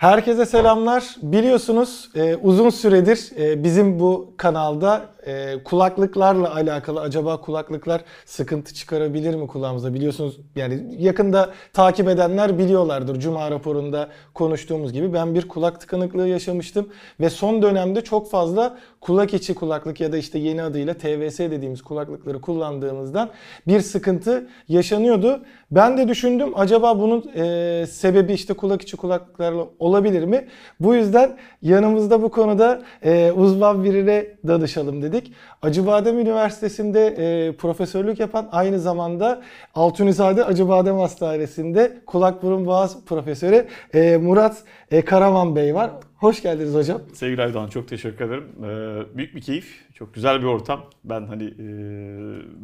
Herkese selamlar. Biliyorsunuz e, uzun süredir e, bizim bu kanalda e, kulaklıklarla alakalı acaba kulaklıklar sıkıntı çıkarabilir mi kulağımıza? Biliyorsunuz yani yakında takip edenler biliyorlardır. Cuma raporunda konuştuğumuz gibi ben bir kulak tıkanıklığı yaşamıştım ve son dönemde çok fazla kulak içi kulaklık ya da işte yeni adıyla TVS dediğimiz kulaklıkları kullandığımızdan bir sıkıntı yaşanıyordu. Ben de düşündüm acaba bunun e, sebebi işte kulak içi kulaklıklarla olabilir mi? Bu yüzden yanımızda bu konuda e, uzman birine danışalım dedik. Acıbadem Üniversitesi'nde e, profesörlük yapan aynı zamanda Altunizade Acıbadem Hastanesi'nde kulak burun boğaz profesörü e, Murat e, Karaman Bey var. Hoş geldiniz hocam. Sevgili Aydoğan çok teşekkür ederim. Ee, büyük bir keyif. Çok güzel bir ortam. Ben hani e,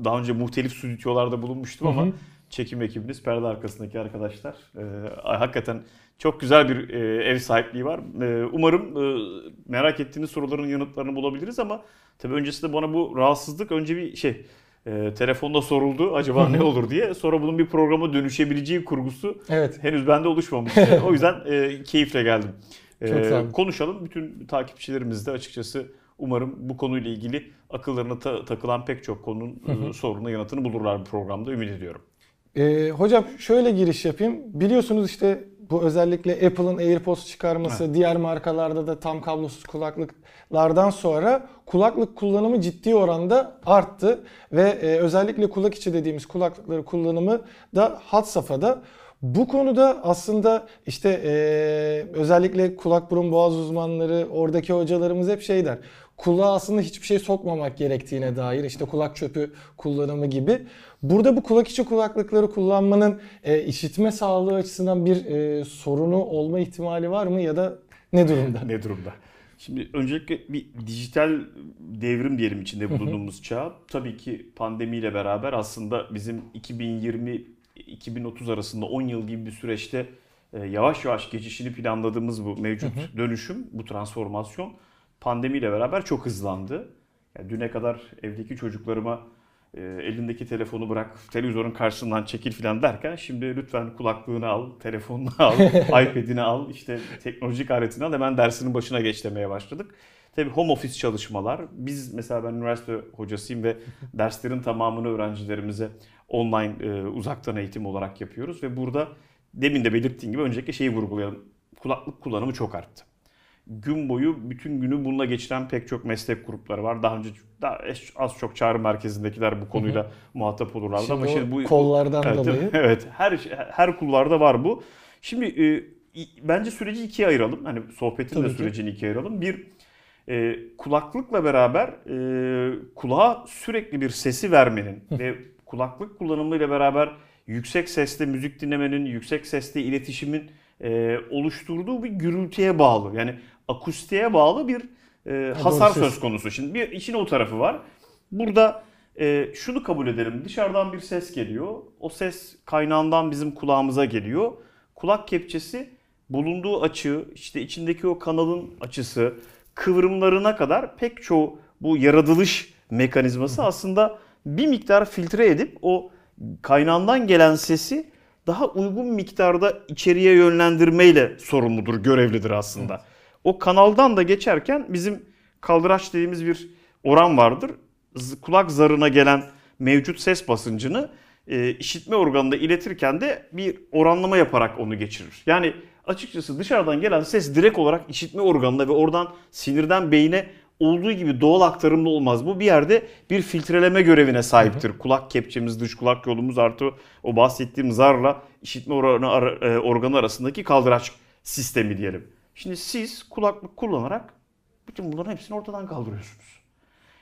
daha önce muhtelif stüdyolarda bulunmuştum ama çekim ekibiniz, perde arkasındaki arkadaşlar e, hakikaten çok güzel bir e, ev sahipliği var. E, umarım e, merak ettiğiniz soruların yanıtlarını bulabiliriz ama tabii öncesinde bana bu rahatsızlık önce bir şey e, telefonda soruldu acaba ne olur diye. Sonra bunun bir programa dönüşebileceği kurgusu Evet. henüz bende oluşmamış. o yüzden e, keyifle geldim. E, konuşalım. Bütün takipçilerimiz de açıkçası umarım bu konuyla ilgili akıllarına ta- takılan pek çok konunun e, sorunun yanıtını bulurlar bu programda ümit ediyorum. Ee, hocam şöyle giriş yapayım. Biliyorsunuz işte bu özellikle Apple'ın AirPods çıkarması, diğer markalarda da tam kablosuz kulaklıklardan sonra kulaklık kullanımı ciddi oranda arttı ve e, özellikle kulak içi dediğimiz kulaklıkları kullanımı da had safhada. Bu konuda aslında işte e, özellikle kulak burun boğaz uzmanları, oradaki hocalarımız hep şey der. Kulağa aslında hiçbir şey sokmamak gerektiğine dair işte kulak çöpü kullanımı gibi. Burada bu kulak içi kulaklıkları kullanmanın e, işitme sağlığı açısından bir e, sorunu olma ihtimali var mı ya da ne durumda? Ne durumda? Şimdi öncelikle bir dijital devrim diyelim içinde bulunduğumuz çağ. Tabii ki pandemiyle beraber aslında bizim 2020-2030 arasında 10 yıl gibi bir süreçte e, yavaş yavaş geçişini planladığımız bu mevcut dönüşüm, bu transformasyon pandemiyle beraber çok hızlandı. Yani düne kadar evdeki çocuklarıma e, elindeki telefonu bırak, televizyonun karşısından çekil falan derken şimdi lütfen kulaklığını al, telefonunu al, iPad'ini al, işte teknolojik aletini al hemen dersinin başına geç demeye başladık. Tabii home office çalışmalar. Biz mesela ben üniversite hocasıyım ve derslerin tamamını öğrencilerimize online e, uzaktan eğitim olarak yapıyoruz ve burada demin de belirttiğim gibi öncelikle şeyi vurgulayalım. Kulaklık kullanımı çok arttı gün boyu bütün günü bununla geçiren pek çok meslek grupları var. Daha önce daha az çok çağrı merkezindekiler bu konuyla muhatap olurlardı Şimdi ama şimdi bu kollardan evet, dolayı. Evet, her her kullarda var bu. Şimdi e, bence süreci ikiye ayıralım. Hani sohbetin Tabii de ki. sürecini ikiye ayıralım. Bir e, kulaklıkla beraber e, kulağa sürekli bir sesi vermenin ve kulaklık kullanımıyla beraber yüksek sesle müzik dinlemenin, yüksek sesle iletişimin e, oluşturduğu bir gürültüye bağlı. Yani akustiğe bağlı bir e, hasar doğru, söz konusu. Şimdi bir işin o tarafı var. Burada e, şunu kabul edelim. Dışarıdan bir ses geliyor. O ses kaynağından bizim kulağımıza geliyor. Kulak kepçesi bulunduğu açı, işte içindeki o kanalın açısı, kıvrımlarına kadar pek çoğu bu yaratılış mekanizması aslında bir miktar filtre edip o kaynağından gelen sesi daha uygun miktarda içeriye yönlendirmeyle sorumludur, görevlidir aslında. O kanaldan da geçerken bizim kaldıraç dediğimiz bir oran vardır. Z- Kulak zarına gelen mevcut ses basıncını e, işitme organına iletirken de bir oranlama yaparak onu geçirir. Yani açıkçası dışarıdan gelen ses direkt olarak işitme organına ve oradan sinirden beyne olduğu gibi doğal aktarımlı olmaz. Bu bir yerde bir filtreleme görevine sahiptir. Kulak kepçemiz, dış kulak yolumuz artı o bahsettiğim zarla işitme oranı, e, organı arasındaki kaldıraç sistemi diyelim. Şimdi siz kulaklık kullanarak bütün bunların hepsini ortadan kaldırıyorsunuz.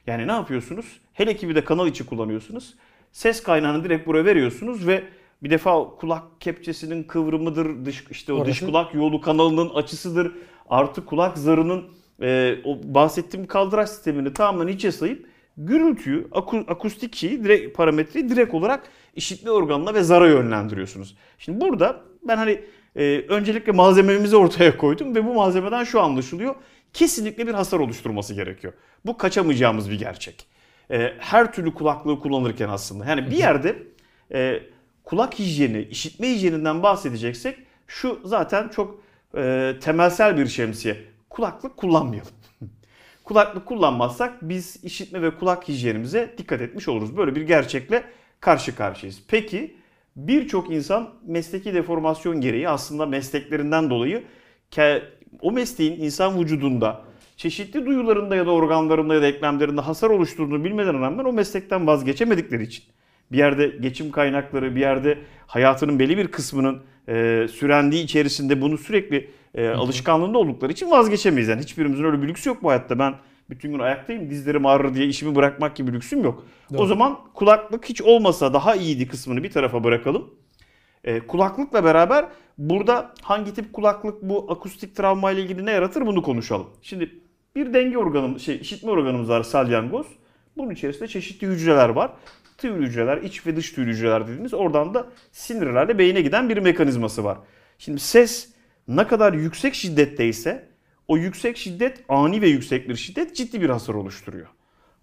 Yani ne yapıyorsunuz? Hele ki bir de kanal içi kullanıyorsunuz. Ses kaynağını direkt buraya veriyorsunuz ve bir defa kulak kepçesinin kıvrımıdır, dış işte o dış Orası- kulak yolu kanalının açısıdır. Artı kulak zarının e, o bahsettiğim kaldıraç sistemini tamamen içe sayıp gürültüyü, aku- akustik şeyi, direkt, parametreyi direkt olarak işitme organına ve zara yönlendiriyorsunuz. Şimdi burada ben hani e, öncelikle malzememizi ortaya koydum ve bu malzemeden şu anlaşılıyor. Kesinlikle bir hasar oluşturması gerekiyor. Bu kaçamayacağımız bir gerçek. E, her türlü kulaklığı kullanırken aslında. Yani bir yerde e, kulak hijyeni, işitme hijyeninden bahsedeceksek şu zaten çok e, temelsel bir şemsiye. Kulaklık kullanmayalım. Kulaklık kullanmazsak biz işitme ve kulak hijyenimize dikkat etmiş oluruz. Böyle bir gerçekle karşı karşıyayız. Peki birçok insan mesleki deformasyon gereği aslında mesleklerinden dolayı o mesleğin insan vücudunda çeşitli duyularında ya da organlarında ya da eklemlerinde hasar oluşturduğunu bilmeden rağmen o meslekten vazgeçemedikleri için bir yerde geçim kaynakları, bir yerde hayatının belli bir kısmının e, sürendiği içerisinde bunu sürekli e, alışkanlığında oldukları için vazgeçemeyiz. Yani hiçbirimizin öyle bir lüksü yok bu hayatta. Ben bütün gün ayaktayım, dizlerim ağrır diye işimi bırakmak gibi lüksüm yok. O Doğru. zaman kulaklık hiç olmasa daha iyiydi kısmını bir tarafa bırakalım. E, kulaklıkla beraber burada hangi tip kulaklık bu akustik travma ile ilgili ne yaratır bunu konuşalım. Şimdi bir denge organım, şey işitme organımız var salyangoz. Bunun içerisinde çeşitli hücreler var. Tüylü hücreler, iç ve dış tüylü hücreler dediğimiz oradan da sinirlerle beyine giden bir mekanizması var. Şimdi ses ne kadar yüksek şiddetteyse o yüksek şiddet ani ve yüksek bir şiddet ciddi bir hasar oluşturuyor.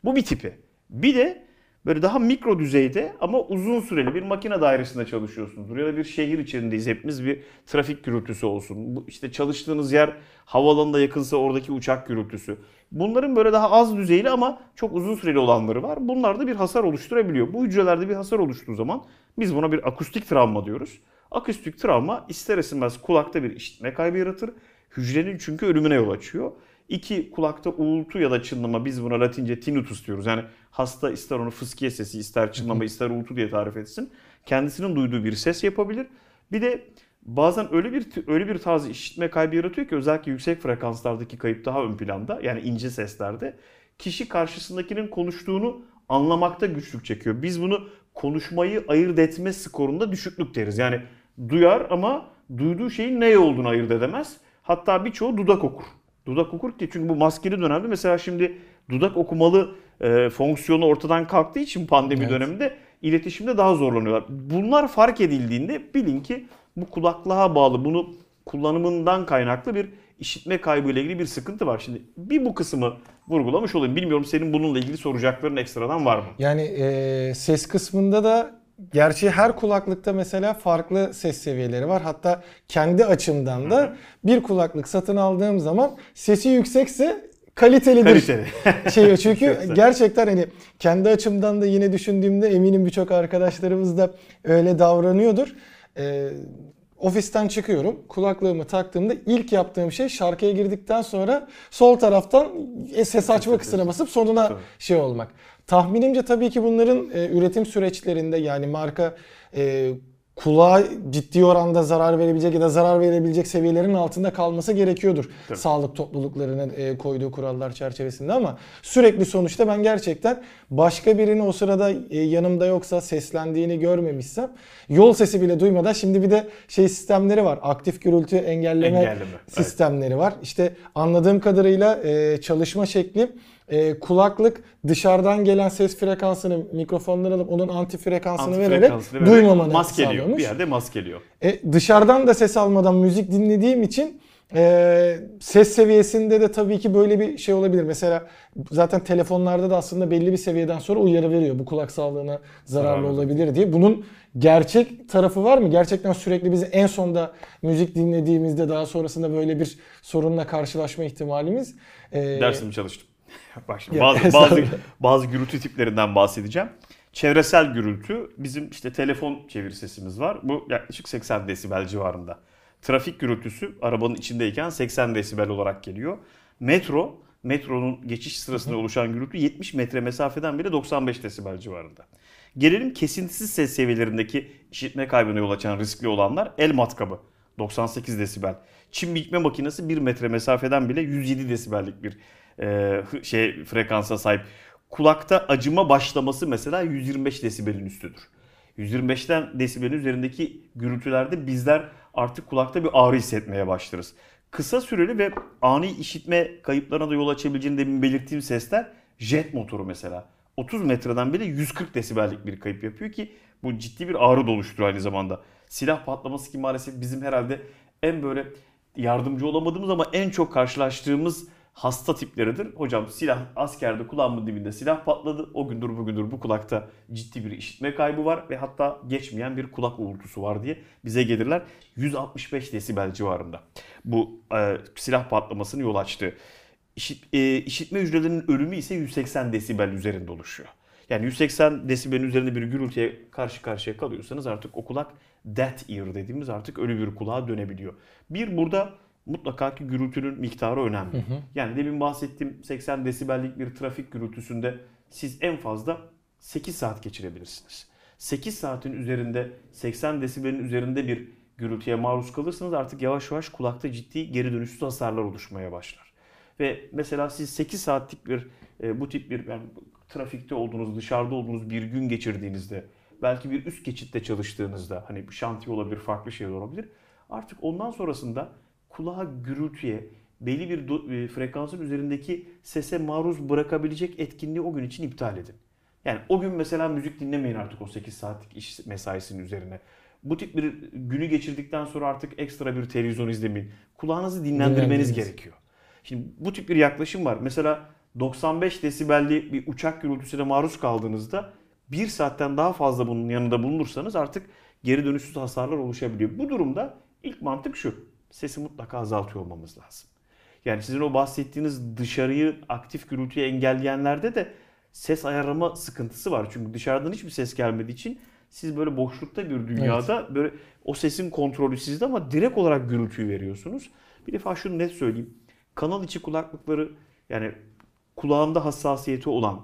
Bu bir tipi. Bir de böyle daha mikro düzeyde ama uzun süreli bir makine dairesinde çalışıyorsunuzdur. Ya da bir şehir içerindeyiz hepimiz bir trafik gürültüsü olsun. Bu işte çalıştığınız yer havalanında yakınsa oradaki uçak gürültüsü. Bunların böyle daha az düzeyli ama çok uzun süreli olanları var. Bunlar da bir hasar oluşturabiliyor. Bu hücrelerde bir hasar oluştuğu zaman biz buna bir akustik travma diyoruz. Akustik travma ister istemez kulakta bir işitme kaybı yaratır. Hücrenin çünkü ölümüne yol açıyor. İki kulakta uğultu ya da çınlama biz buna latince tinnitus diyoruz. Yani hasta ister onu fıskiye sesi ister çınlama ister uğultu diye tarif etsin. Kendisinin duyduğu bir ses yapabilir. Bir de bazen öyle bir öyle bir tarz işitme kaybı yaratıyor ki özellikle yüksek frekanslardaki kayıp daha ön planda yani ince seslerde kişi karşısındakinin konuştuğunu anlamakta güçlük çekiyor. Biz bunu konuşmayı ayırt etme skorunda düşüklük deriz. Yani duyar ama duyduğu şeyin ne olduğunu ayırt edemez. Hatta birçoğu dudak okur. Dudak okur ki çünkü bu maskeli dönemde mesela şimdi dudak okumalı e, fonksiyonu ortadan kalktığı için pandemi Evet. döneminde iletişimde daha zorlanıyorlar. Bunlar fark edildiğinde bilin ki bu kulaklığa bağlı bunu kullanımından kaynaklı bir işitme kaybı ile ilgili bir sıkıntı var. Şimdi bir bu kısmı vurgulamış olayım. Bilmiyorum senin bununla ilgili soracakların ekstradan var mı? Yani e, ses kısmında da gerçi her kulaklıkta mesela farklı ses seviyeleri var. Hatta kendi açımdan da bir kulaklık satın aldığım zaman sesi yüksekse kalitelidir. Kaliteli. şey çünkü gerçekten hani kendi açımdan da yine düşündüğümde eminim birçok arkadaşlarımız da öyle davranıyordur. Ee, ofisten çıkıyorum. Kulaklığımı taktığımda ilk yaptığım şey şarkıya girdikten sonra sol taraftan ses açma kısmına basıp sonuna şey olmak. Tahminimce tabii ki bunların e, üretim süreçlerinde yani marka e, kulağa ciddi oranda zarar verebilecek ya da zarar verebilecek seviyelerin altında kalması gerekiyordur. Tabii. Sağlık topluluklarının e, koyduğu kurallar çerçevesinde ama sürekli sonuçta ben gerçekten başka birini o sırada e, yanımda yoksa seslendiğini görmemişsem yol sesi bile duymadan şimdi bir de şey sistemleri var. Aktif gürültü engelleme, Engelleme, evet. sistemleri var. İşte anladığım kadarıyla e, çalışma şekli e, kulaklık dışarıdan gelen ses frekansını mikrofondan alıp onun anti frekansını vererek Antifrekansını vererek duymamanı maskeliyor. Bir yerde maskeliyor. E, dışarıdan da ses almadan müzik dinlediğim için e, ses seviyesinde de tabii ki böyle bir şey olabilir. Mesela zaten telefonlarda da aslında belli bir seviyeden sonra uyarı veriyor. Bu kulak sağlığına zararlı Zararlı. olabilir diye. Bunun gerçek tarafı var mı? Gerçekten sürekli bizi en sonda müzik dinlediğimizde daha sonrasında böyle bir sorunla karşılaşma ihtimalimiz. E, Dersimi çalıştım. Bak şimdi bazı, bazı, bazı gürültü tiplerinden bahsedeceğim. Çevresel gürültü bizim işte telefon çevir sesimiz var. Bu yaklaşık 80 desibel civarında. Trafik gürültüsü arabanın içindeyken 80 desibel olarak geliyor. Metro, metronun geçiş sırasında oluşan gürültü 70 metre mesafeden bile 95 desibel civarında. Gelelim kesintisiz ses seviyelerindeki işitme kaybına yol açan riskli olanlar el matkabı 98 desibel. Çim biçme makinesi 1 metre mesafeden bile 107 desibellik bir e, şey frekansa sahip. Kulakta acıma başlaması mesela 125 desibelin üstüdür. 125'ten desibelin üzerindeki gürültülerde bizler artık kulakta bir ağrı hissetmeye başlarız. Kısa süreli ve ani işitme kayıplarına da yol açabileceğini demin belirttiğim sesler jet motoru mesela. 30 metreden bile 140 desibellik bir kayıp yapıyor ki bu ciddi bir ağrı da oluşturuyor aynı zamanda. Silah patlaması ki maalesef bizim herhalde en böyle yardımcı olamadığımız ama en çok karşılaştığımız hasta tipleridir. Hocam silah askerde kulağımın dibinde silah patladı. O gündür bugündür bu kulakta ciddi bir işitme kaybı var ve hatta geçmeyen bir kulak uğultusu var diye bize gelirler. 165 desibel civarında. Bu e, silah patlamasının yol açtığı. İşit, e, işitme hücrelerinin ölümü ise 180 desibel üzerinde oluşuyor. Yani 180 desibelin üzerinde bir gürültüye karşı karşıya kalıyorsanız artık o kulak dead ear dediğimiz artık ölü bir kulağa dönebiliyor. Bir burada mutlaka ki gürültünün miktarı önemli. Yani demin bahsettiğim 80 desibellik bir trafik gürültüsünde siz en fazla 8 saat geçirebilirsiniz. 8 saatin üzerinde 80 desibelin üzerinde bir gürültüye maruz kalırsanız artık yavaş yavaş kulakta ciddi geri dönüşsüz hasarlar oluşmaya başlar. Ve mesela siz 8 saatlik bir e, bu tip bir yani trafikte olduğunuz, dışarıda olduğunuz bir gün geçirdiğinizde, belki bir üst geçitte çalıştığınızda, hani bir şantiye olabilir, farklı şeyler olabilir. Artık ondan sonrasında kulağa gürültüye, belli bir e, frekansın üzerindeki sese maruz bırakabilecek etkinliği o gün için iptal edin. Yani o gün mesela müzik dinlemeyin artık o 8 saatlik iş mesaisinin üzerine. Bu tip bir günü geçirdikten sonra artık ekstra bir televizyon izlemeyin. Kulağınızı dinlendirmeniz Dinlendirmeniz. gerekiyor. Şimdi bu tip bir yaklaşım var. Mesela 95 desibelli bir uçak gürültüsüne maruz kaldığınızda bir saatten daha fazla bunun yanında bulunursanız artık geri dönüşsüz hasarlar oluşabiliyor. Bu durumda ilk mantık şu. Sesi mutlaka azaltıyor olmamız lazım. Yani sizin o bahsettiğiniz dışarıyı aktif gürültüyü engelleyenlerde de ses ayarlama sıkıntısı var. Çünkü dışarıdan hiçbir ses gelmediği için siz böyle boşlukta bir dünyada böyle o sesin kontrolü sizde ama direkt olarak gürültüyü veriyorsunuz. Bir defa şunu net söyleyeyim. Kanal içi kulaklıkları yani kulağında hassasiyeti olan,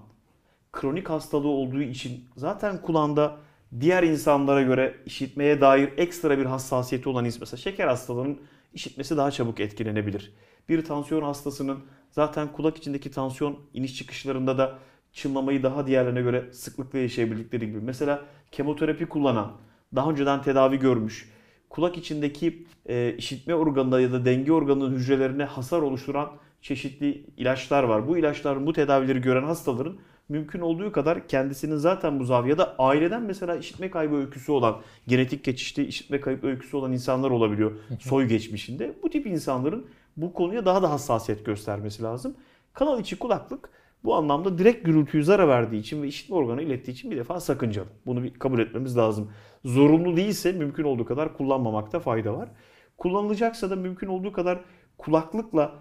kronik hastalığı olduğu için zaten kulağında diğer insanlara göre işitmeye dair ekstra bir hassasiyeti olan mesela şeker hastalığının işitmesi daha çabuk etkilenebilir. Bir tansiyon hastasının zaten kulak içindeki tansiyon iniş çıkışlarında da çınlamayı daha diğerlerine göre sıklıkla yaşayabildikleri gibi. Mesela kemoterapi kullanan, daha önceden tedavi görmüş, kulak içindeki e, işitme organında ya da denge organının hücrelerine hasar oluşturan çeşitli ilaçlar var. Bu ilaçların bu tedavileri gören hastaların mümkün olduğu kadar kendisinin zaten bu zaviyada aileden mesela işitme kaybı öyküsü olan, genetik geçişli işitme kaybı öyküsü olan insanlar olabiliyor soy geçmişinde. Bu tip insanların bu konuya daha da hassasiyet göstermesi lazım. Kanal içi kulaklık bu anlamda direkt gürültüyü zarar verdiği için ve işitme organı ilettiği için bir defa sakıncalı. Bunu bir kabul etmemiz lazım. Zorunlu değilse mümkün olduğu kadar kullanmamakta fayda var. Kullanılacaksa da mümkün olduğu kadar kulaklıkla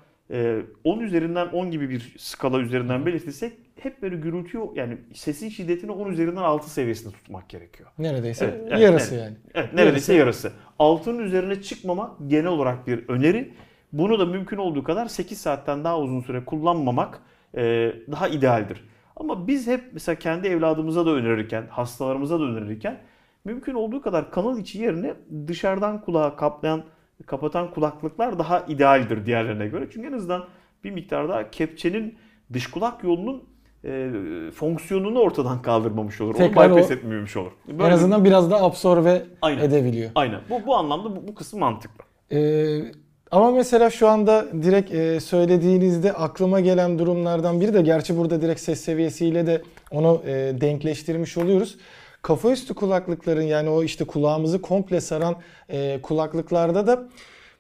10 üzerinden 10 gibi bir skala üzerinden belirtirsek hep böyle gürültüyü yani sesin şiddetini 10 üzerinden 6 seviyesinde tutmak gerekiyor. Neredeyse Evet, evet, yarısı evet. yani. Evet, neredeyse yarısı. Altının üzerine çıkmamak genel olarak bir öneri. Bunu da mümkün olduğu kadar 8 saatten daha uzun süre kullanmamak e, daha idealdir. Ama biz hep mesela kendi evladımıza da önerirken, hastalarımıza da önerirken mümkün olduğu kadar kanal içi yerine dışarıdan kulağı kaplayan, kapatan kulaklıklar daha idealdir diğerlerine göre. Çünkü en azından bir miktar daha kepçenin dış kulak yolunun e, fonksiyonunu ortadan kaldırmamış olur. Tekrar Onu bypass o- etmemiş olur. en Böyle bir- azından biraz daha absorbe Aynen. edebiliyor. Aynen. Bu, bu anlamda bu, bu kısım mantıklı. Ee, ama mesela şu anda direkt e, söylediğinizde aklıma gelen durumlardan biri de gerçi burada direkt ses seviyesiyle de onu e, denkleştirmiş oluyoruz. Kafa kulaklıkların yani o işte kulağımızı komple saran e, kulaklıklarda da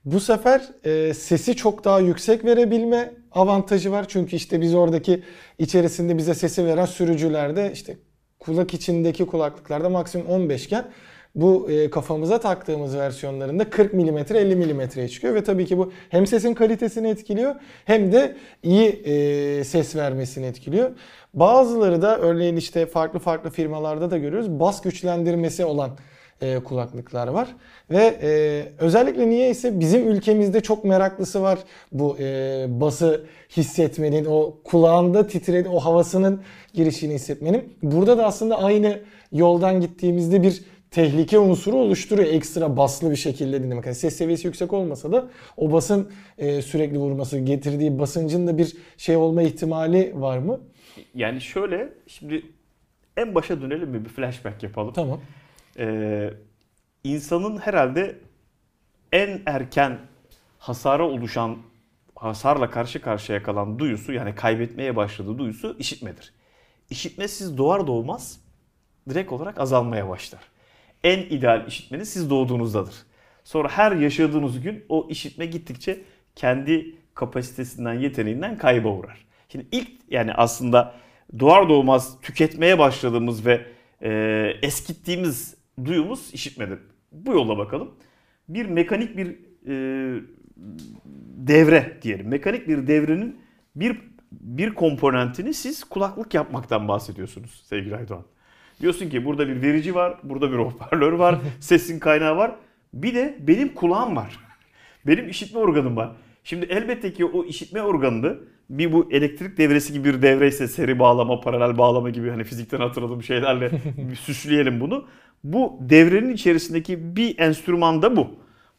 bu sefer e, sesi çok daha yüksek verebilme avantajı var. Çünkü işte biz oradaki içerisinde bize sesi veren sürücülerde işte kulak içindeki kulaklıklarda maksimum 15 iken bu e, kafamıza taktığımız versiyonlarında 40 mm 50 mm'ye çıkıyor ve tabii ki bu hem sesin kalitesini etkiliyor hem de iyi e, ses vermesini etkiliyor. Bazıları da örneğin işte farklı farklı firmalarda da görüyoruz bas güçlendirmesi olan e, kulaklıklar var. Ve e, özellikle niye ise bizim ülkemizde çok meraklısı var bu e, bası hissetmenin, o kulağında titredi, o havasının girişini hissetmenin. Burada da aslında aynı yoldan gittiğimizde bir tehlike unsuru oluşturuyor ekstra baslı bir şekilde dinlemek. Yani ses seviyesi yüksek olmasa da o basın e, sürekli vurması, getirdiği basıncın da bir şey olma ihtimali var mı? Yani şöyle şimdi en başa dönelim mi bir flashback yapalım. Tamam. Ee, insanın herhalde en erken hasara oluşan hasarla karşı karşıya kalan duyusu yani kaybetmeye başladığı duyusu işitmedir. İşitme siz doğar doğmaz direkt olarak azalmaya başlar. En ideal işitmeniz siz doğduğunuzdadır. Sonra her yaşadığınız gün o işitme gittikçe kendi kapasitesinden, yeteneğinden kayba uğrar. Şimdi ilk yani aslında doğar doğmaz tüketmeye başladığımız ve e, eskittiğimiz duyumuz işitmedir. Bu yolla bakalım. Bir mekanik bir e, devre diyelim. Mekanik bir devrenin bir bir komponentini siz kulaklık yapmaktan bahsediyorsunuz sevgili Aydoğan. Diyorsun ki burada bir verici var, burada bir hoparlör var, sesin kaynağı var. Bir de benim kulağım var. Benim işitme organım var. Şimdi elbette ki o işitme organını bir bu elektrik devresi gibi bir devre ise seri bağlama, paralel bağlama gibi hani fizikten hatırladığım şeylerle süsleyelim bunu. Bu devrenin içerisindeki bir enstrüman da bu.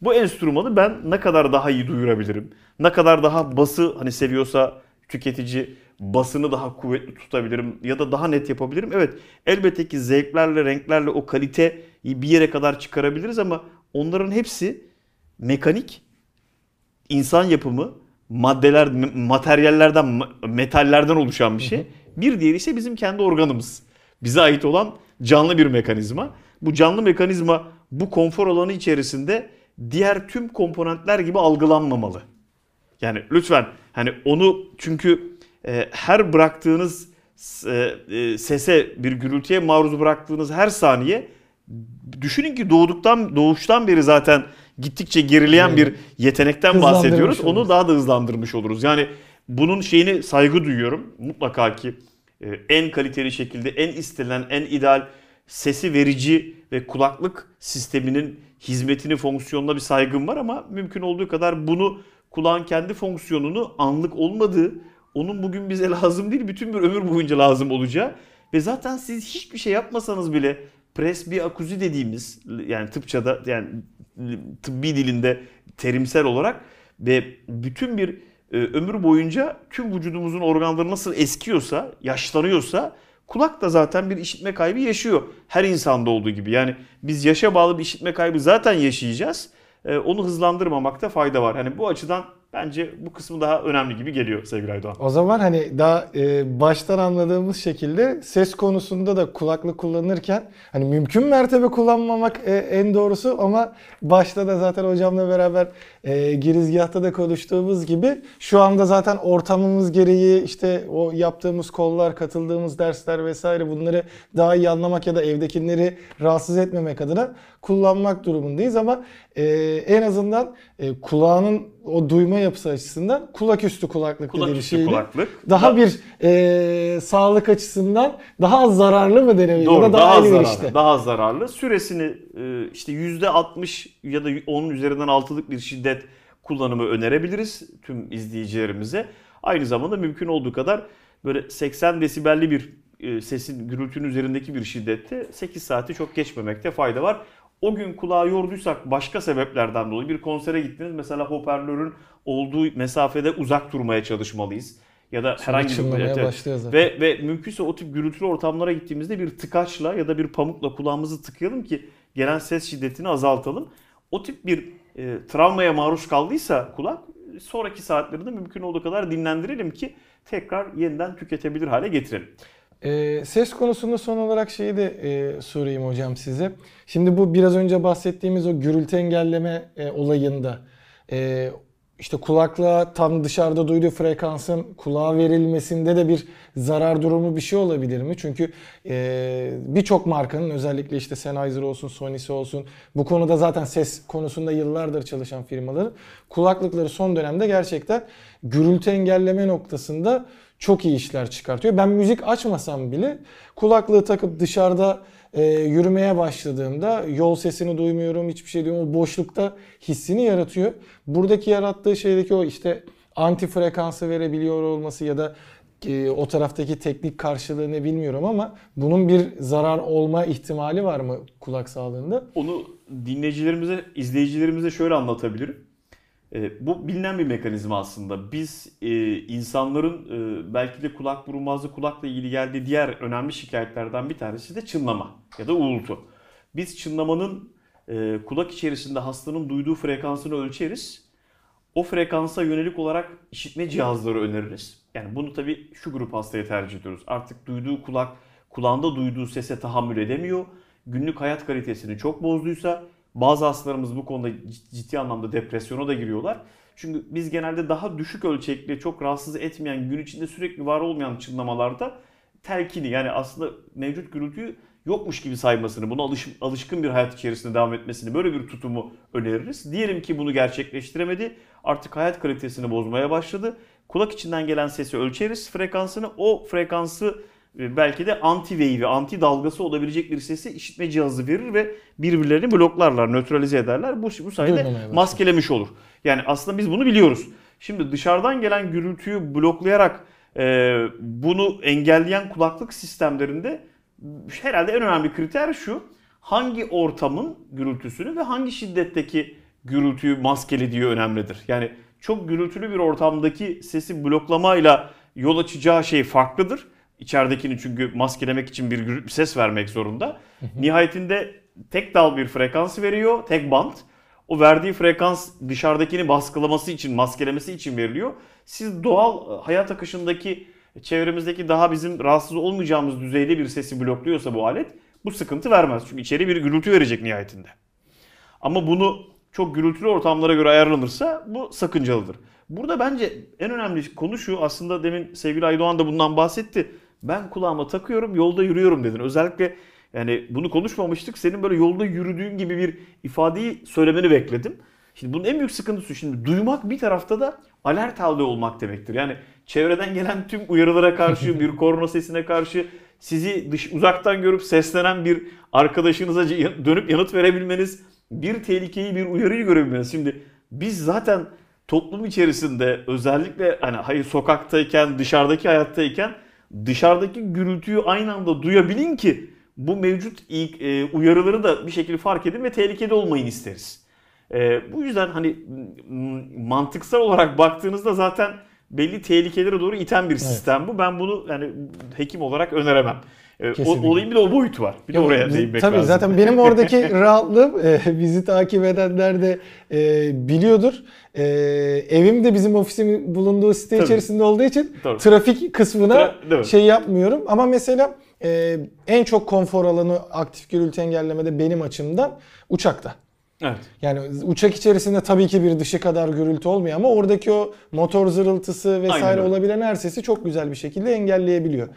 Bu enstrümanı ben ne kadar daha iyi duyurabilirim? Ne kadar daha bası hani seviyorsa tüketici basını daha kuvvetli tutabilirim ya da daha net yapabilirim. Evet elbette ki zevklerle, renklerle o kaliteyi bir yere kadar çıkarabiliriz ama onların hepsi mekanik, insan yapımı, maddeler, materyallerden, metallerden oluşan bir şey. Bir diğeri ise bizim kendi organımız. Bize ait olan canlı bir mekanizma. Bu canlı mekanizma bu konfor alanı içerisinde diğer tüm komponentler gibi algılanmamalı. Yani lütfen hani onu çünkü e, her bıraktığınız e, e, sese bir gürültüye maruz bıraktığınız her saniye düşünün ki doğduktan doğuştan beri zaten gittikçe gerileyen bir yetenekten bahsediyoruz. Onu daha da hızlandırmış oluruz. Yani bunun şeyine saygı duyuyorum. Mutlaka ki e, en kaliteli şekilde en istenilen en ideal sesi verici ve kulaklık sisteminin hizmetini fonksiyonuna bir saygım var ama mümkün olduğu kadar bunu kulağın kendi fonksiyonunu anlık olmadığı, onun bugün bize lazım değil, bütün bir ömür boyunca lazım olacağı ve zaten siz hiçbir şey yapmasanız bile presbiakuzi dediğimiz yani tıpçada yani tıbbi dilinde terimsel olarak ve bütün bir e, ömür boyunca tüm vücudumuzun organları nasıl eskiyorsa, yaşlanıyorsa kulak da zaten bir işitme kaybı yaşıyor. Her insanda olduğu gibi. Yani biz yaşa bağlı bir işitme kaybı zaten yaşayacağız. E, onu hızlandırmamakta fayda var. Hani bu açıdan bence bu kısmı daha önemli gibi geliyor sevgili Aydoğan. O zaman hani daha e, baştan anladığımız şekilde ses konusunda da kulaklık kullanırken hani mümkün mertebe kullanmamak e, en doğrusu ama başta da zaten hocamla beraber e, girizgahta da konuştuğumuz gibi şu anda zaten ortamımız gereği işte o yaptığımız kollar, katıldığımız dersler vesaire bunları daha iyi anlamak ya da evdekileri rahatsız etmemek adına kullanmak durumundayız ama e, en azından e, kulağının o duyma yapısı açısından kulak üstü kulaklık Kulak dediği üstü şeyle kulaklık. daha Da- bir e, sağlık açısından daha az zararlı mı denebilir? Doğru, da daha, daha, az zararlı. işte. Daha zararlı. Süresini e, işte %60 ya da onun üzerinden altılık bir şiddet kullanımı önerebiliriz tüm izleyicilerimize. Aynı zamanda mümkün olduğu kadar böyle 80 desibelli bir e, sesin gürültünün üzerindeki bir şiddette 8 saati çok geçmemekte fayda var. O gün kulağı yorduysak başka sebeplerden dolayı bir konsere gittiniz mesela hoparlörün olduğu mesafede uzak durmaya çalışmalıyız. Ya da herhangi bir Evet, evet. Ve ve mümkünse o tip gürültülü ortamlara gittiğimizde bir tıkaçla ya da bir pamukla kulağımızı tıkayalım ki gelen ses şiddetini azaltalım. O tip bir e, travmaya maruz kaldıysa kulak sonraki saatlerinde mümkün olduğu kadar dinlendirelim ki tekrar yeniden tüketebilir hale getirelim. E, ses konusunda son olarak şeyi de e, sorayım hocam size. Şimdi bu biraz önce bahsettiğimiz o gürültü engelleme e, olayında e, işte kulaklığa tam dışarıda duyduğu frekansın kulağa verilmesinde de bir zarar durumu bir şey olabilir mi? Çünkü birçok markanın özellikle işte Sennheiser olsun, Sony'si olsun bu konuda zaten ses konusunda yıllardır çalışan firmaların kulaklıkları son dönemde gerçekten gürültü engelleme noktasında çok iyi işler çıkartıyor. Ben müzik açmasam bile kulaklığı takıp dışarıda e, yürümeye başladığımda yol sesini duymuyorum, hiçbir şey duymuyorum. O boşlukta hissini yaratıyor. Buradaki yarattığı şeydeki o işte anti frekansı verebiliyor olması ya da e, o taraftaki teknik karşılığını bilmiyorum ama bunun bir zarar olma ihtimali var mı kulak sağlığında? Onu dinleyicilerimize, izleyicilerimize şöyle anlatabilirim. E, bu bilinen bir mekanizma aslında. Biz e, insanların e, belki de kulak burunmazlığı kulakla ilgili geldiği diğer önemli şikayetlerden bir tanesi de çınlama ya da uğultu. Biz çınlamanın e, kulak içerisinde hastanın duyduğu frekansını ölçeriz. O frekansa yönelik olarak işitme cihazları öneririz. Yani bunu tabii şu grup hastaya tercih ediyoruz. Artık duyduğu kulak, kulağında duyduğu sese tahammül edemiyor. Günlük hayat kalitesini çok bozduysa Bazı hastalarımız bu konuda ciddi anlamda depresyona da giriyorlar. Çünkü biz genelde daha düşük ölçekli, çok rahatsız etmeyen, gün içinde sürekli var olmayan çınlamalarda telkini yani aslında mevcut gürültüyü yokmuş gibi saymasını, buna alış, alışkın bir hayat içerisinde devam etmesini böyle bir tutumu öneririz. Diyelim ki bunu gerçekleştiremedi. Artık hayat kalitesini bozmaya başladı. Kulak içinden gelen sesi ölçeriz frekansını. O frekansı belki de anti wave'i, anti dalgası olabilecek bir sesi işitme cihazı verir ve birbirlerini bloklarlar, nötralize ederler. Bu, bu sayede maskelemiş olur. Yani aslında biz bunu biliyoruz. Şimdi dışarıdan gelen gürültüyü bloklayarak e, bunu engelleyen kulaklık sistemlerinde herhalde en önemli kriter şu. Hangi ortamın gürültüsünü ve hangi şiddetteki gürültüyü maskelediği önemlidir. Yani çok gürültülü bir ortamdaki sesi bloklamayla yol açacağı şey farklıdır. İçeridekini çünkü maskelemek için bir ses vermek zorunda. Nihayetinde tek dal bir frekans veriyor, tek band. O verdiği frekans dışarıdakini baskılaması için, maskelemesi için veriliyor. Siz doğal hayat akışındaki çevremizdeki daha bizim rahatsız olmayacağımız düzeyde bir sesi blokluyorsa bu alet bu sıkıntı vermez. Çünkü içeri bir gürültü verecek nihayetinde. Ama bunu çok gürültülü ortamlara göre ayarlanırsa bu sakıncalıdır. Burada bence en önemli konu şu aslında demin sevgili Aydoğan da bundan bahsetti. Ben kulağıma takıyorum yolda yürüyorum dedin. Özellikle yani bunu konuşmamıştık. Senin böyle yolda yürüdüğün gibi bir ifadeyi söylemeni bekledim. Şimdi bunun en büyük sıkıntısı şimdi duymak bir tarafta da alert halde olmak demektir. Yani çevreden gelen tüm uyarılara karşı, bir korna sesine karşı sizi dış, uzaktan görüp seslenen bir arkadaşınıza dönüp yanıt verebilmeniz, bir tehlikeyi, bir uyarıyı görebilmeniz. Şimdi biz zaten toplum içerisinde özellikle hani hayır sokaktayken, dışarıdaki hayattayken dışarıdaki gürültüyü aynı anda duyabilin ki bu mevcut e, uyarıları da bir şekilde fark edin ve tehlikede olmayın isteriz. E, bu yüzden hani mantıksal olarak baktığınızda zaten belli tehlikelere doğru iten bir sistem bu. Ben bunu yani hekim olarak öneremem. E, o, olayın bir de o boyutu var. Bir de Yok, oraya değinmek Tabii lazım. zaten benim oradaki rahatlığım e, bizi takip edenler de e, biliyordur. E, evim de bizim ofisimin bulunduğu site Tabii. içerisinde olduğu için Tabii. trafik kısmına Tra- şey yapmıyorum. Ama mesela e, en çok konfor alanı aktif gürültü engellemede benim açımdan uçakta. Evet. Yani uçak içerisinde tabii ki bir dışı kadar gürültü olmuyor ama oradaki o motor zırıltısı Aynen vesaire öyle. olabilen her sesi çok güzel bir şekilde engelleyebiliyor.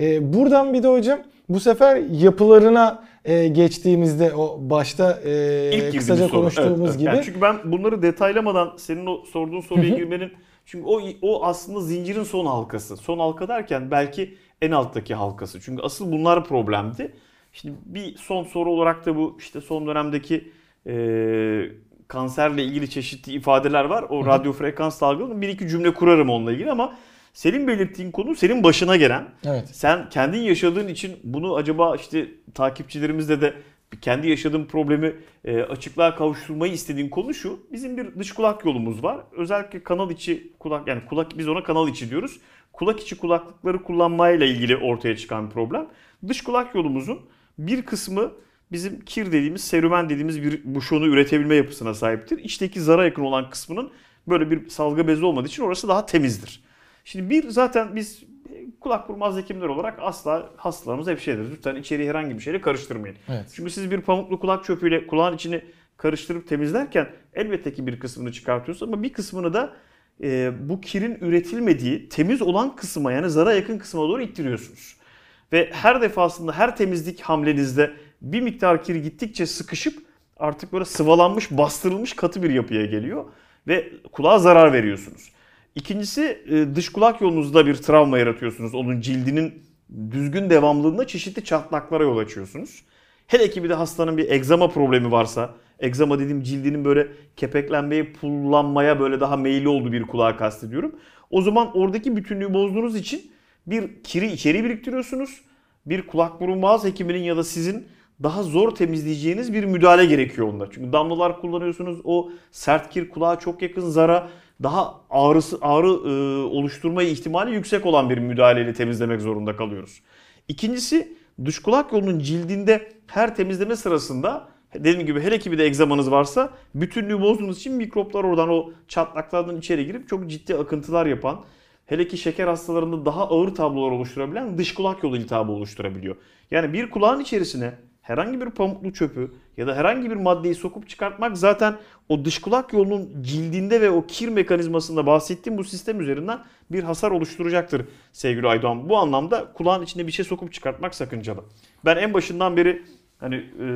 Ee, buradan bir de hocam bu sefer yapılarına e, geçtiğimizde o başta e, İlk kısaca konuştuğumuz evet. gibi Yani çünkü ben bunları detaylamadan senin o sorduğun soruya girmenin çünkü o o aslında zincirin son halkası. Son halka derken belki en alttaki halkası. Çünkü asıl bunlar problemdi. Şimdi bir son soru olarak da bu işte son dönemdeki e, kanserle ilgili çeşitli ifadeler var. O radyo frekans dalgalarının bir iki cümle kurarım onunla ilgili ama senin belirttiğin konu senin başına gelen evet. sen kendin yaşadığın için bunu acaba işte takipçilerimizle de kendi yaşadığın problemi e, açıklığa kavuşturmayı istediğin konu şu. Bizim bir dış kulak yolumuz var. Özellikle kanal içi kulak yani kulak biz ona kanal içi diyoruz. Kulak içi kulaklıkları kullanmayla ilgili ortaya çıkan bir problem. Dış kulak yolumuzun bir kısmı bizim kir dediğimiz, serumen dediğimiz bir buşonu üretebilme yapısına sahiptir. İçteki zara yakın olan kısmının böyle bir salgı bezi olmadığı için orası daha temizdir. Şimdi bir zaten biz kulak burmaz hekimler olarak asla hastalarımız hep şey deriz. Lütfen içeriği herhangi bir şeyle karıştırmayın. Evet. Çünkü siz bir pamuklu kulak çöpüyle kulağın içini karıştırıp temizlerken elbette ki bir kısmını çıkartıyorsunuz ama bir kısmını da e, bu kirin üretilmediği temiz olan kısma yani zara yakın kısma doğru ittiriyorsunuz. Ve her defasında her temizlik hamlenizde bir miktar kir gittikçe sıkışıp artık böyle sıvalanmış, bastırılmış katı bir yapıya geliyor ve kulağa zarar veriyorsunuz. İkincisi e, dış kulak yolunuzda bir travma yaratıyorsunuz. Onun cildinin düzgün devamlılığında çeşitli çatlaklara yol açıyorsunuz. Hele ki bir de hastanın bir egzama problemi varsa, egzama dediğim cildinin böyle kepeklenmeye, pullanmaya böyle daha meyilli olduğu bir kulağı kastediyorum. O zaman oradaki bütünlüğü bozduğunuz için bir kiri içeri biriktiriyorsunuz. Bir kulak burun boğaz hekiminin ya da sizin daha zor temizleyeceğiniz bir müdahale gerekiyor onda. Çünkü damlalar kullanıyorsunuz. O sert kir kulağa çok yakın zara daha ağrısı ağrı e, oluşturma ihtimali yüksek olan bir müdahaleyle temizlemek zorunda kalıyoruz. İkincisi dış kulak yolunun cildinde her temizleme sırasında dediğim gibi hele ki bir de egzamanız varsa bütünlüğü bozduğunuz için mikroplar oradan o çatlaklardan içeri girip çok ciddi akıntılar yapan hele ki şeker hastalarında daha ağır tablolar oluşturabilen dış kulak yolu iltihabı oluşturabiliyor. Yani bir kulağın içerisine herhangi bir pamuklu çöpü ya da herhangi bir maddeyi sokup çıkartmak zaten o dış kulak yolunun cildinde ve o kir mekanizmasında bahsettiğim bu sistem üzerinden bir hasar oluşturacaktır sevgili Aydoğan. Bu anlamda kulağın içine bir şey sokup çıkartmak sakıncalı. Ben en başından beri hani e,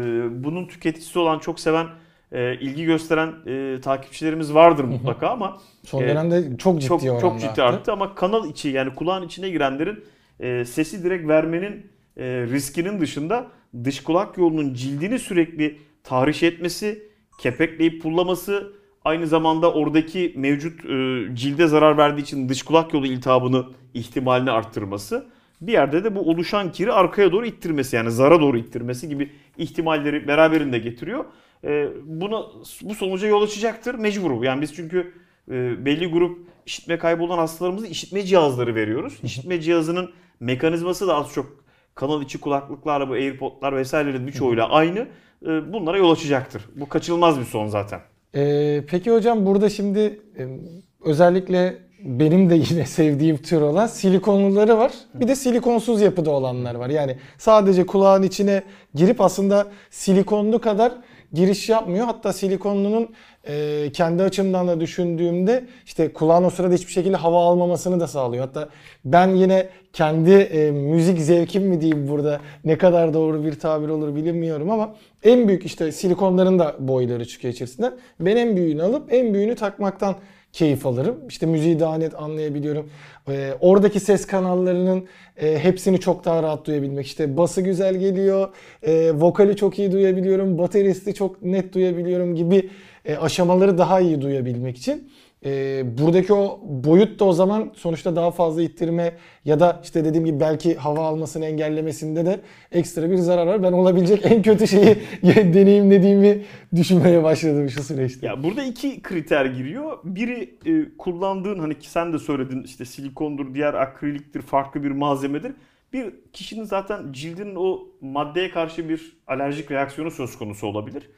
bunun tüketicisi olan çok seven e, ilgi gösteren e, takipçilerimiz vardır mutlaka ama Son e, dönemde çok ciddi çok çok ciddi arttı ama kanal içi yani kulağın içine girenlerin e, sesi direkt vermenin e, riskinin dışında dış kulak yolunun cildini sürekli tahriş etmesi, kepekleyip pullaması, aynı zamanda oradaki mevcut e, cilde zarar verdiği için dış kulak yolu iltihabını ihtimalini arttırması, bir yerde de bu oluşan kiri arkaya doğru ittirmesi yani zara doğru ittirmesi gibi ihtimalleri beraberinde getiriyor. E, buna bu sonuca yol açacaktır mecbur. Yani biz çünkü e, belli grup işitme kaybı olan hastalarımıza işitme cihazları veriyoruz. İşitme cihazının mekanizması da az çok kanal içi kulaklıklarla bu AirPod'lar vesairelerin birçoğuyla aynı. E, bunlara yol açacaktır. Bu kaçınılmaz bir son zaten. Ee, peki hocam burada şimdi e, özellikle benim de yine sevdiğim tür olan silikonluları var. Bir de silikonsuz yapıda olanlar var. Yani sadece kulağın içine girip aslında silikonlu kadar giriş yapmıyor. Hatta silikonlunun e, kendi açımdan da düşündüğümde işte kulağın o sırada hiçbir şekilde hava almamasını da sağlıyor. Hatta ben yine kendi e, müzik zevkim mi diyeyim burada ne kadar doğru bir tabir olur bilmiyorum ama en büyük işte silikonların da boyları çıkıyor içerisinden. Ben en büyüğünü alıp en büyüğünü takmaktan keyif alırım. İşte müziği daha net anlayabiliyorum. Ee, oradaki ses kanallarının e, hepsini çok daha rahat duyabilmek. İşte bası güzel geliyor, e, vokali çok iyi duyabiliyorum, bateristi çok net duyabiliyorum gibi e, aşamaları daha iyi duyabilmek için. E, buradaki o boyut da o zaman sonuçta daha fazla ittirme ya da işte dediğim gibi belki hava almasını engellemesinde de ekstra bir zarar var. Ben olabilecek en kötü şeyi deneyimlediğimi düşünmeye başladım şu süreçte. Ya burada iki kriter giriyor. Biri e, kullandığın hani ki sen de söyledin işte silikondur, diğer akriliktir, farklı bir malzemedir. Bir kişinin zaten cildinin o maddeye karşı bir alerjik reaksiyonu söz konusu olabilir.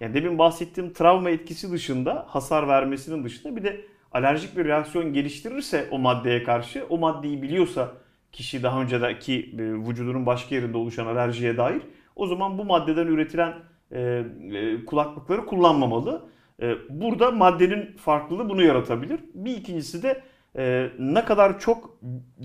Yani demin bahsettiğim travma etkisi dışında, hasar vermesinin dışında bir de alerjik bir reaksiyon geliştirirse o maddeye karşı, o maddeyi biliyorsa kişi daha önceki e, vücudunun başka yerinde oluşan alerjiye dair o zaman bu maddeden üretilen e, e, kulaklıkları kullanmamalı. Burada maddenin farklılığı bunu yaratabilir. Bir ikincisi de ne kadar çok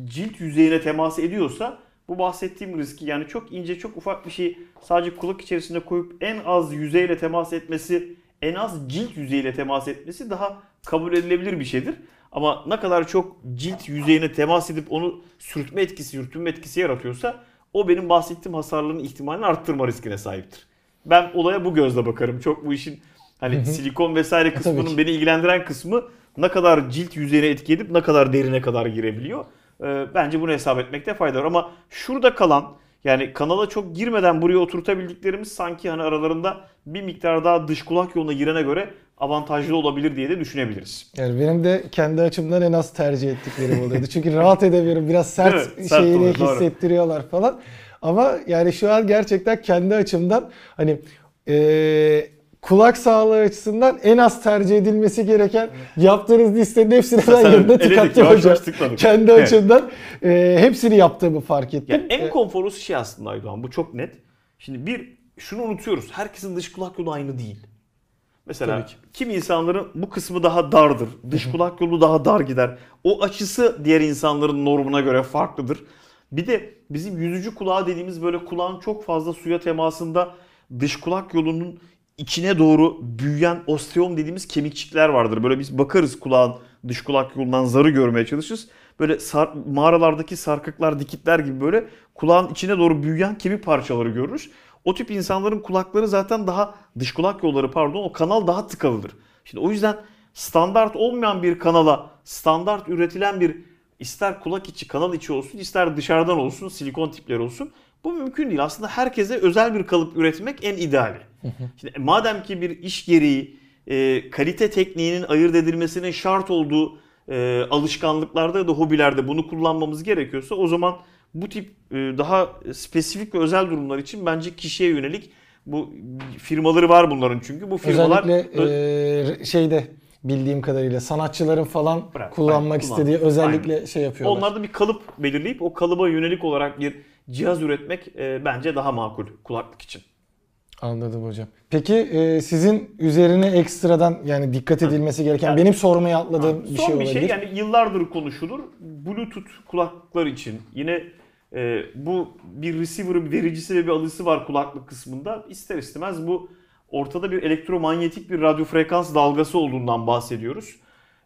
cilt yüzeyine temas ediyorsa bu bahsettiğim riski yani çok ince çok ufak bir şey sadece kulak içerisinde koyup en az yüzeyle temas etmesi, en az cilt yüzeyiyle temas etmesi daha kabul edilebilir bir şeydir. Ama ne kadar çok cilt yüzeyine temas edip onu sürtme etkisi, yürütme etkisi yaratıyorsa o benim bahsettiğim hasarların ihtimalini arttırma riskine sahiptir. Ben olaya bu gözle bakarım. Çok bu işin hani silikon vesaire kısmının beni ilgilendiren kısmı ne kadar cilt yüzeyine etki edip ne kadar derine kadar girebiliyor. Ee, bence bunu hesap etmekte fayda var. Ama şurada kalan yani kanala çok girmeden buraya oturtabildiklerimiz sanki hani aralarında bir miktar daha dış kulak yoluna girene göre avantajlı olabilir diye de düşünebiliriz. Yani benim de kendi açımdan en az tercih ettiklerim oluyordu. Çünkü rahat edemiyorum. Biraz sert, Evet, sert şeyini doğru. hissettiriyorlar falan. Ama yani şu an gerçekten kendi açımdan hani eee, kulak sağlığı açısından en az tercih edilmesi gereken yaptığınız listenin hepsini ben yanında tıkattım hocam. Kendi Evet. açımdan eee, hepsini yaptığımı fark ettim. Ya en E, konforlusu şey aslında Aydoğan bu çok net. Şimdi bir şunu unutuyoruz. Herkesin dış kulak yolu aynı değil. Mesela kim insanların bu kısmı daha dardır. Dış kulak yolu daha dar gider. O açısı diğer insanların normuna göre farklıdır. Bir de bizim yüzücü kulağı dediğimiz böyle kulağın çok fazla suya temasında dış kulak yolunun içine doğru büyüyen osteom dediğimiz kemikçikler vardır. Böyle biz bakarız kulağın dış kulak yolundan zarı görmeye çalışırız. Böyle sar- mağaralardaki sarkıklar, dikitler gibi böyle kulağın içine doğru büyüyen kemik parçaları görürüz. O tip insanların kulakları zaten daha dış kulak yolları pardon o kanal daha tıkalıdır. Şimdi o yüzden standart olmayan bir kanala standart üretilen bir ister kulak içi kanal içi olsun ister dışarıdan olsun silikon tipleri olsun bu mümkün değil. Aslında herkese özel bir kalıp üretmek en ideali. Şimdi madem ki bir iş gereği e, kalite tekniğinin ayırt edilmesinin şart olduğu e, alışkanlıklarda ya da hobilerde bunu kullanmamız gerekiyorsa o zaman bu tip e, daha spesifik ve özel durumlar için bence kişiye yönelik bu firmaları var bunların çünkü bu firmalar Özellikle eee, şeyde bildiğim kadarıyla sanatçıların falan Bırak, kullanmak aynen, kullan. istediği özellikle şey yapıyorlar. Onlar da bir kalıp belirleyip o kalıba yönelik olarak bir cihaz üretmek e, bence daha makul kulaklık için. Anladım hocam. Peki e, sizin üzerine ekstradan yani dikkat edilmesi gereken Yani- benim sormayı atladığım bir Son şey bir olabilir. şey yani yıllardır konuşulur. Bluetooth kulaklıklar için yine e, bu bir receiver'ı, bir vericisi ve bir alıcısı var kulaklık kısmında. İster istemez bu ortada bir elektromanyetik bir radyo frekans dalgası olduğundan bahsediyoruz.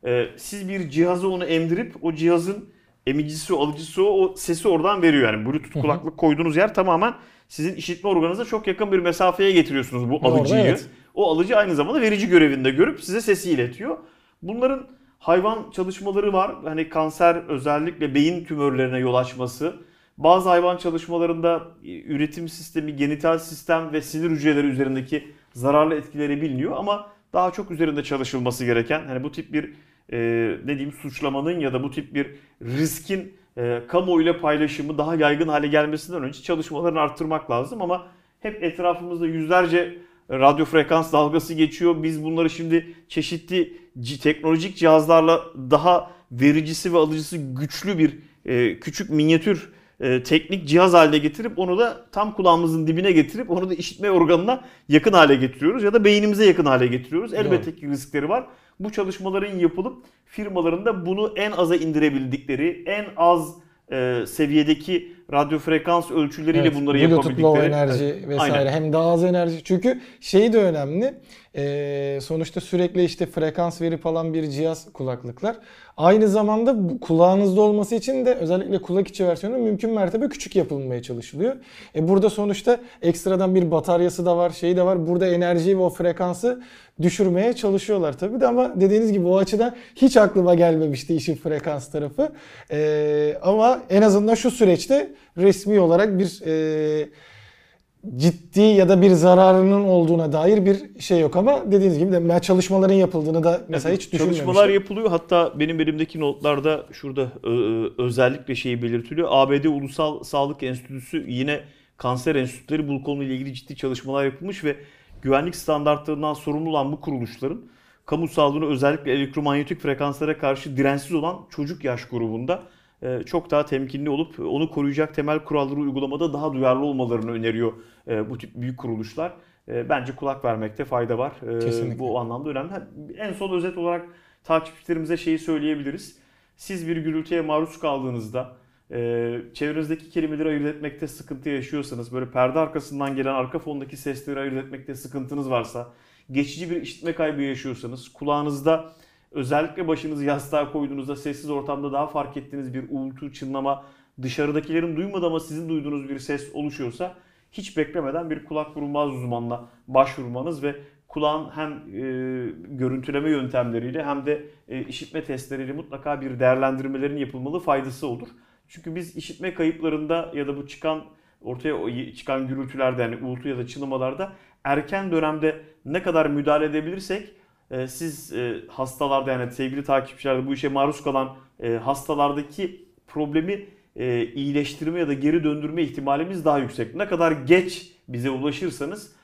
E, siz bir cihazı onu emdirip o cihazın emicisi alıcısı o, o sesi oradan veriyor. Yani Bluetooth kulaklık koyduğunuz yer tamamen sizin işitme organınıza çok yakın bir mesafeye getiriyorsunuz bu Orada alıcıyı. evet. O alıcı aynı zamanda verici görevinde görüp size sesi iletiyor. Bunların hayvan çalışmaları var. Hani kanser özellikle beyin tümörlerine yol açması. Bazı hayvan çalışmalarında e, üretim sistemi, genital sistem ve sinir hücreleri üzerindeki zararlı etkileri biliniyor ama daha çok üzerinde çalışılması gereken hani bu tip bir e, ne diyeyim suçlamanın ya da bu tip bir riskin e, kamuoyuyla paylaşımı daha yaygın hale gelmesinden önce çalışmalarını arttırmak lazım ama hep etrafımızda yüzlerce radyo frekans dalgası geçiyor. Biz bunları şimdi çeşitli teknolojik cihazlarla daha vericisi ve alıcısı güçlü bir e, küçük minyatür e, teknik cihaz haline getirip onu da tam kulağımızın dibine getirip onu da işitme organına yakın hale getiriyoruz ya da beynimize yakın hale getiriyoruz. Elbette ki riskleri var. Bu çalışmaların yapılıp firmaların da bunu en aza indirebildikleri, en az e, seviyedeki radyo frekans ölçüleriyle Evet, bunları yapabildikleri. low enerji Evet, vesaire aynen. hem daha az enerji. Çünkü şey de önemli. Ee, sonuçta sürekli işte frekans verip alan bir cihaz kulaklıklar. Aynı zamanda kulağınızda olması için de özellikle kulak içi versiyonu mümkün mertebe küçük yapılmaya çalışılıyor. E burada sonuçta ekstradan bir bataryası da var, şeyi de var. Burada enerjiyi ve o frekansı düşürmeye çalışıyorlar tabii de ama dediğiniz gibi o açıdan hiç aklıma gelmemişti işin frekans tarafı. Ee, ama en azından şu süreçte resmi olarak bir e, ciddi ya da bir zararının olduğuna dair bir şey yok ama dediğiniz gibi de çalışmaların yapıldığını da mesela hiç düşünmemiştim. Çalışmalar yapılıyor. Hatta benim elimdeki notlarda şurada özellikle şeyi belirtiliyor. ABD Ulusal Sağlık Enstitüsü yine kanser enstitüleri bu konuyla ilgili ciddi çalışmalar yapılmış ve güvenlik standartlarından sorumlu olan bu kuruluşların kamu sağlığını özellikle elektromanyetik frekanslara karşı dirençsiz olan çocuk yaş grubunda çok daha temkinli olup onu koruyacak temel kuralları uygulamada daha duyarlı olmalarını öneriyor e, bu tip büyük kuruluşlar. E, Bence kulak vermekte fayda var. E, Kesinlikle. Bu anlamda önemli. En son özet olarak takipçilerimize şeyi söyleyebiliriz. Siz bir gürültüye maruz kaldığınızda e, çevrenizdeki kelimeleri ayırt etmekte sıkıntı yaşıyorsanız, böyle perde arkasından gelen arka fondaki sesleri ayırt etmekte sıkıntınız varsa, geçici bir işitme kaybı yaşıyorsanız, kulağınızda özellikle başınızı yastığa koyduğunuzda sessiz ortamda daha fark ettiğiniz bir uğultu, çınlama, dışarıdakilerin duymadığı ama sizin duyduğunuz bir ses oluşuyorsa hiç beklemeden bir kulak burunbaz uzmanına başvurmanız ve kulağın hem e, görüntüleme yöntemleriyle hem de e, işitme testleriyle mutlaka bir değerlendirmelerin yapılmalı faydası olur. Çünkü biz işitme kayıplarında ya da bu çıkan ortaya çıkan gürültülerde yani uğultu ya da çınlamalarda erken dönemde ne kadar müdahale edebilirsek e, siz e, hastalarda yani sevgili takipçilerde bu işe maruz kalan e, hastalardaki problemi e, iyileştirme ya da geri döndürme ihtimalimiz daha yüksek. Ne kadar geç bize ulaşırsanız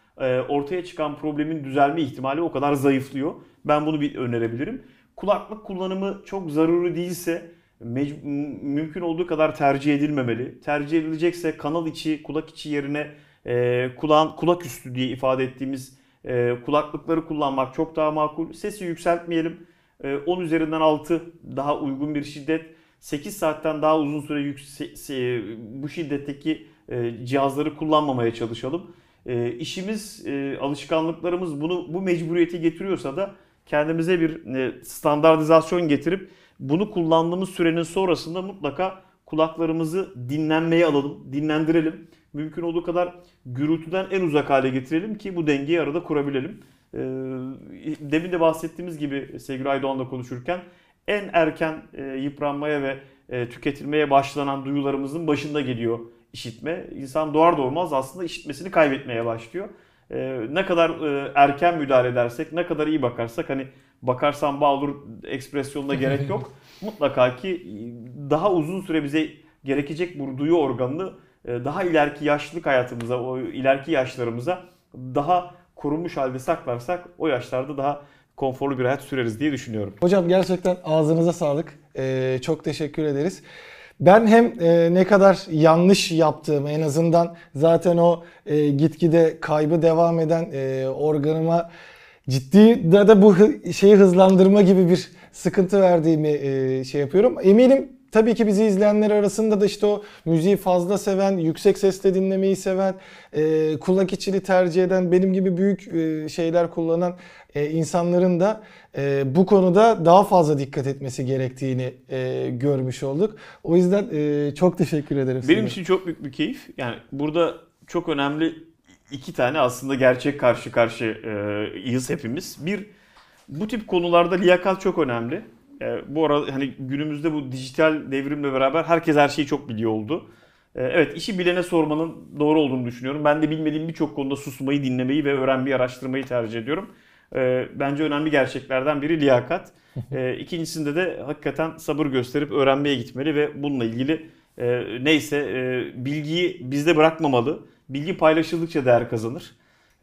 ortaya çıkan problemin düzelme ihtimali o kadar zayıflıyor. Ben bunu bir önerebilirim. Kulaklık kullanımı çok zaruri değilse mümkün olduğu kadar tercih edilmemeli. Tercih edilecekse kanal içi, kulak içi yerine e, kulağın kulak üstü diye ifade ettiğimiz e, kulaklıkları kullanmak çok daha makul. Sesi yükseltmeyelim. E, 10 üzerinden 6 daha uygun bir şiddet. 8 saatten daha uzun süre yükse- se- bu şiddetteki e, cihazları kullanmamaya çalışalım. E, işimiz, e, alışkanlıklarımız bunu bu mecburiyeti getiriyorsa da kendimize bir e, standartizasyon getirip bunu kullandığımız sürenin sonrasında mutlaka kulaklarımızı dinlenmeye alalım, dinlendirelim. Mümkün olduğu kadar gürültüden en uzak hale getirelim ki bu dengeyi arada kurabilelim. E, demin de bahsettiğimiz gibi sevgili Aydoğan'la konuşurken en erken e, yıpranmaya ve e, tüketilmeye başlanan duyularımızın başında geliyor işitme. İnsan doğar doğmaz aslında işitmesini kaybetmeye başlıyor. E, ne kadar e, erken müdahale edersek, ne kadar iyi bakarsak hani bakarsan bağ olur ekspresyonuna gerek yok. Mutlaka ki daha uzun süre bize gerekecek bu duyu organını daha ileriki yaşlılık hayatımıza, o ileriki yaşlarımıza daha korunmuş halde saklarsak o yaşlarda daha konforlu bir hayat süreriz diye düşünüyorum. Hocam gerçekten ağzınıza sağlık. Ee, çok teşekkür ederiz. Ben hem e, ne kadar yanlış yaptığımı en azından zaten o e, gitgide kaybı devam eden e, organıma ciddi de, de bu şeyi hızlandırma gibi bir sıkıntı verdiğimi e, şey yapıyorum. Eminim tabii ki bizi izleyenler arasında da işte o müziği fazla seven, yüksek sesle dinlemeyi seven, e, kulak içini tercih eden, benim gibi büyük e, şeyler kullanan e, insanların da e, bu konuda daha fazla dikkat etmesi gerektiğini e, görmüş olduk. O yüzden e, çok teşekkür ederim. Benim size. için çok büyük bir keyif. Yani burada çok önemli iki tane aslında gerçek karşı karşıyayız hepimiz. Bir, bu tip konularda liyakat çok önemli. E, bu arada hani günümüzde bu dijital devrimle beraber herkes her şeyi çok biliyor oldu. E, evet işi bilene sormanın doğru olduğunu düşünüyorum. Ben de bilmediğim birçok konuda susmayı, dinlemeyi ve öğrenmeyi, araştırmayı tercih ediyorum. E, bence önemli gerçeklerden biri liyakat. E, ikincisinde de hakikaten sabır gösterip öğrenmeye gitmeli ve bununla ilgili e, neyse e, bilgiyi bizde bırakmamalı. Bilgi paylaşıldıkça değer kazanır.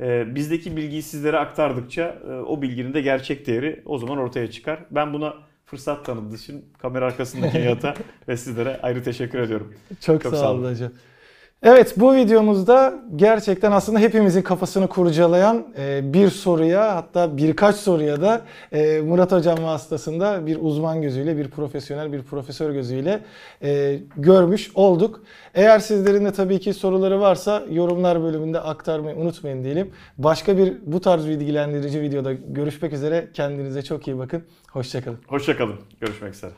E, bizdeki bilgiyi sizlere aktardıkça e, o bilginin de gerçek değeri o zaman ortaya çıkar. Ben buna fırsat tanıdığı için kamera arkasındaki Nihat'a ve sizlere ayrı teşekkür ediyorum. Çok, Çok sağ, olun. hocam. Evet bu videomuzda gerçekten aslında hepimizin kafasını kurcalayan e, bir soruya hatta birkaç soruya da e, Murat Hocam vasıtasında bir uzman gözüyle, bir profesyonel, bir profesör gözüyle e, görmüş olduk. Eğer sizlerin de tabii ki soruları varsa yorumlar bölümünde aktarmayı unutmayın diyelim. Başka bir bu tarz bilgilendirici videoda görüşmek üzere. Kendinize çok iyi bakın. Hoşçakalın. Hoşçakalın. Görüşmek üzere.